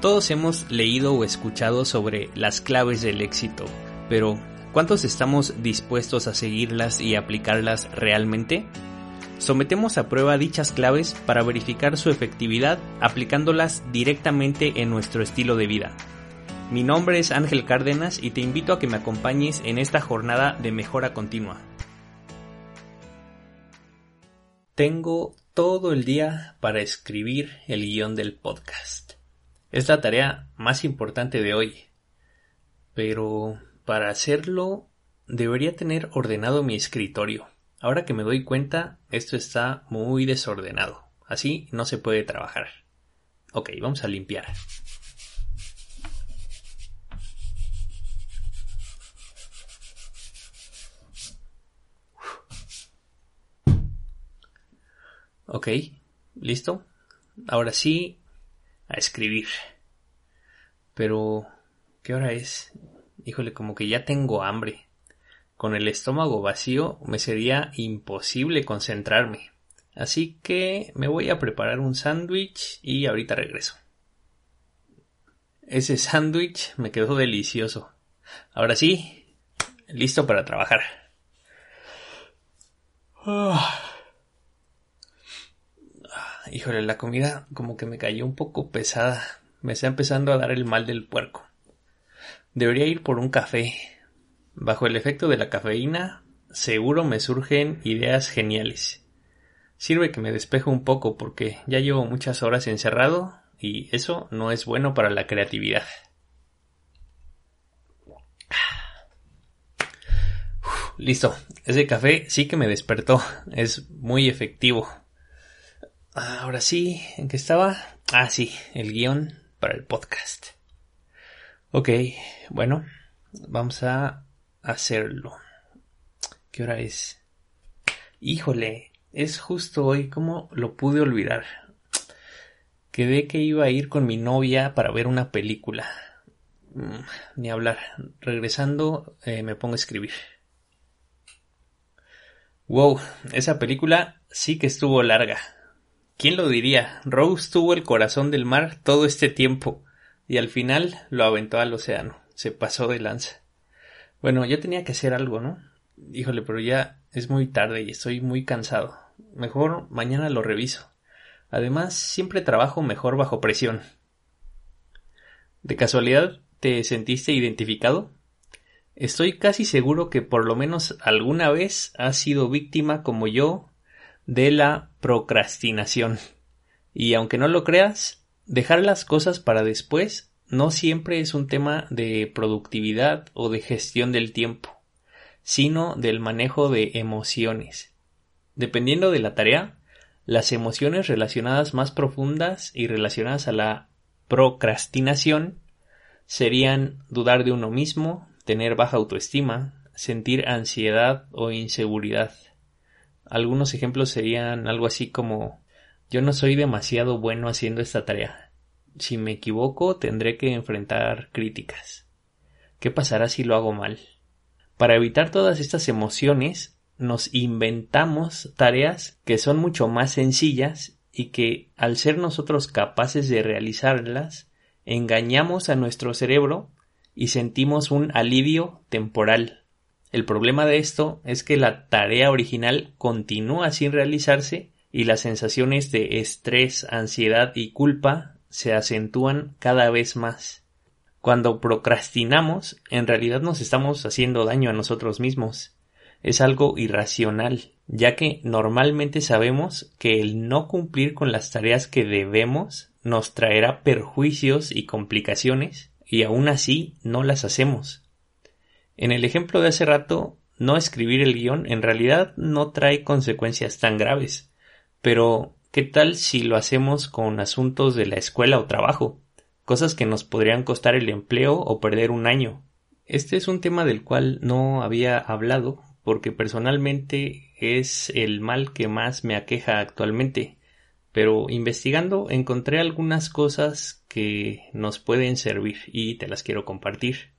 Todos hemos leído o escuchado sobre las claves del éxito, pero ¿cuántos estamos dispuestos a seguirlas y aplicarlas realmente? Sometemos a prueba dichas claves para verificar su efectividad aplicándolas directamente en nuestro estilo de vida. Mi nombre es Ángel Cárdenas y te invito a que me acompañes en esta jornada de mejora continua. Tengo todo el día para escribir el guion del podcast. Es la tarea más importante de hoy. Pero para hacerlo debería tener ordenado mi escritorio. Ahora que me doy cuenta, esto está muy desordenado. Así no se puede trabajar. Ok, vamos a limpiar. Ok, listo. Ahora sí, a escribir. Pero, ¿qué hora es? Híjole, como que ya tengo hambre. Con el estómago vacío me sería imposible concentrarme. Así que me voy a preparar un sándwich y ahorita regreso. Ese sándwich me quedó delicioso. Ahora sí, listo para trabajar. Ah, híjole, la comida como que me cayó un poco pesada. Me está empezando a dar el mal del puerco. Debería ir por un café. Bajo el efecto de la cafeína, seguro me surgen ideas geniales. Sirve que me despejo un poco porque ya llevo muchas horas encerrado y eso no es bueno para la creatividad. listo, ese café sí que me despertó, es muy efectivo. Ahora sí, ¿en qué estaba? Ah, sí, el guion para el podcast. Ok, bueno, vamos a hacerlo. ¿Qué hora es? Híjole, es justo hoy, ¿cómo lo pude olvidar? Quedé que iba a ir con mi novia para ver una película. Mm, ni hablar. Regresando eh, me pongo a escribir. Wow, esa película sí que estuvo larga. ¿Quién lo diría? Rose tuvo el corazón del mar todo este tiempo y al final lo aventó al océano. Se pasó de lanza. Bueno, ya tenía que hacer algo, ¿no? Híjole, pero ya es muy tarde y estoy muy cansado. Mejor mañana lo reviso. Además, siempre trabajo mejor bajo presión. ¿De casualidad te sentiste identificado? Estoy casi seguro que por lo menos alguna vez has sido víctima como yo de la procrastinación. Y aunque no lo creas, dejar las cosas para después no siempre es un tema de productividad o de gestión del tiempo, sino del manejo de emociones. Dependiendo de la tarea, las emociones relacionadas más profundas y relacionadas a la procrastinación serían dudar de uno mismo, tener baja autoestima, sentir ansiedad o inseguridad. Algunos ejemplos serían algo así como yo no soy demasiado bueno haciendo esta tarea. Si me equivoco tendré que enfrentar críticas. ¿Qué pasará si lo hago mal? Para evitar todas estas emociones, nos inventamos tareas que son mucho más sencillas y que, al ser nosotros capaces de realizarlas, engañamos a nuestro cerebro y sentimos un alivio temporal. El problema de esto es que la tarea original continúa sin realizarse y las sensaciones de estrés, ansiedad y culpa se acentúan cada vez más. Cuando procrastinamos, en realidad nos estamos haciendo daño a nosotros mismos. Es algo irracional, ya que normalmente sabemos que el no cumplir con las tareas que debemos nos traerá perjuicios y complicaciones, y aún así no las hacemos. En el ejemplo de hace rato, no escribir el guion en realidad no trae consecuencias tan graves, pero ¿Qué tal si lo hacemos con asuntos de la escuela o trabajo? Cosas que nos podrían costar el empleo o perder un año. Este es un tema del cual no había hablado porque personalmente es el mal que más me aqueja actualmente. Pero investigando encontré algunas cosas que nos pueden servir y te las quiero compartir.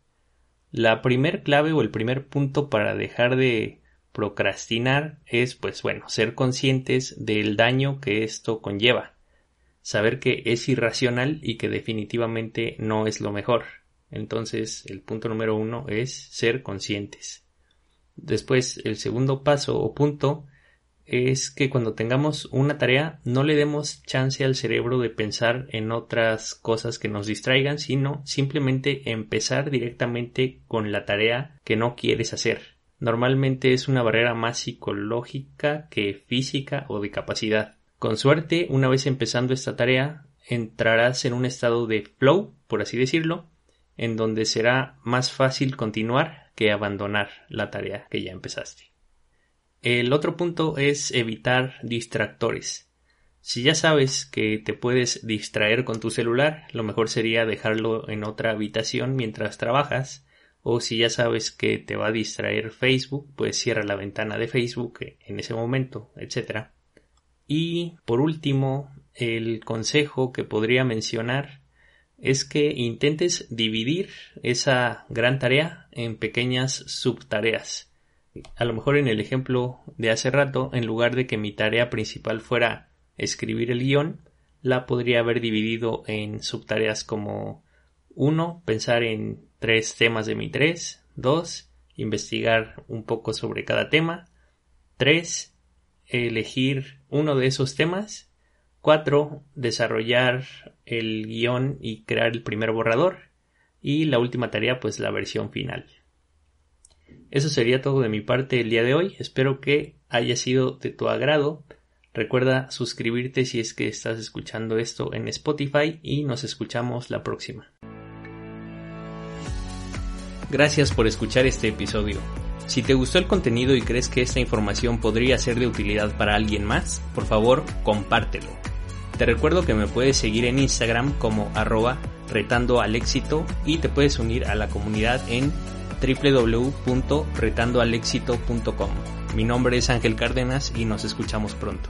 La primer clave o el primer punto para dejar de procrastinar es, pues bueno, ser conscientes del daño que esto conlleva. Saber que es irracional y que definitivamente no es lo mejor. Entonces, el punto número uno es ser conscientes. Después, el segundo paso o punto es que cuando tengamos una tarea no le demos chance al cerebro de pensar en otras cosas que nos distraigan, sino simplemente empezar directamente con la tarea que no quieres hacer. Normalmente es una barrera más psicológica que física o de capacidad. Con suerte, una vez empezando esta tarea, entrarás en un estado de flow, por así decirlo, en donde será más fácil continuar que abandonar la tarea que ya empezaste. El otro punto es evitar distractores. Si ya sabes que te puedes distraer con tu celular, lo mejor sería dejarlo en otra habitación mientras trabajas, o si ya sabes que te va a distraer Facebook, pues cierra la ventana de Facebook en ese momento, etc. Y por último, el consejo que podría mencionar es que intentes dividir esa gran tarea en pequeñas subtareas a lo mejor en el ejemplo de hace rato, en lugar de que mi tarea principal fuera escribir el guion, la podría haber dividido en subtareas como 1. Pensar en tres temas de mi 3. 2. Investigar un poco sobre cada tema. 3. Elegir uno de esos temas. 4. Desarrollar el guion y crear el primer borrador. Y la última tarea, pues la versión final. Eso sería todo de mi parte el día de hoy. Espero que haya sido de tu agrado. Recuerda suscribirte si es que estás escuchando esto en Spotify y nos escuchamos la próxima. Gracias por escuchar este episodio. Si te gustó el contenido y crees que esta información podría ser de utilidad para alguien más, por favor compártelo. Te recuerdo que me puedes seguir en Instagram como arroba retando al éxito y te puedes unir a la comunidad en www.retandoalexito.com. Mi nombre es Ángel Cárdenas y nos escuchamos pronto.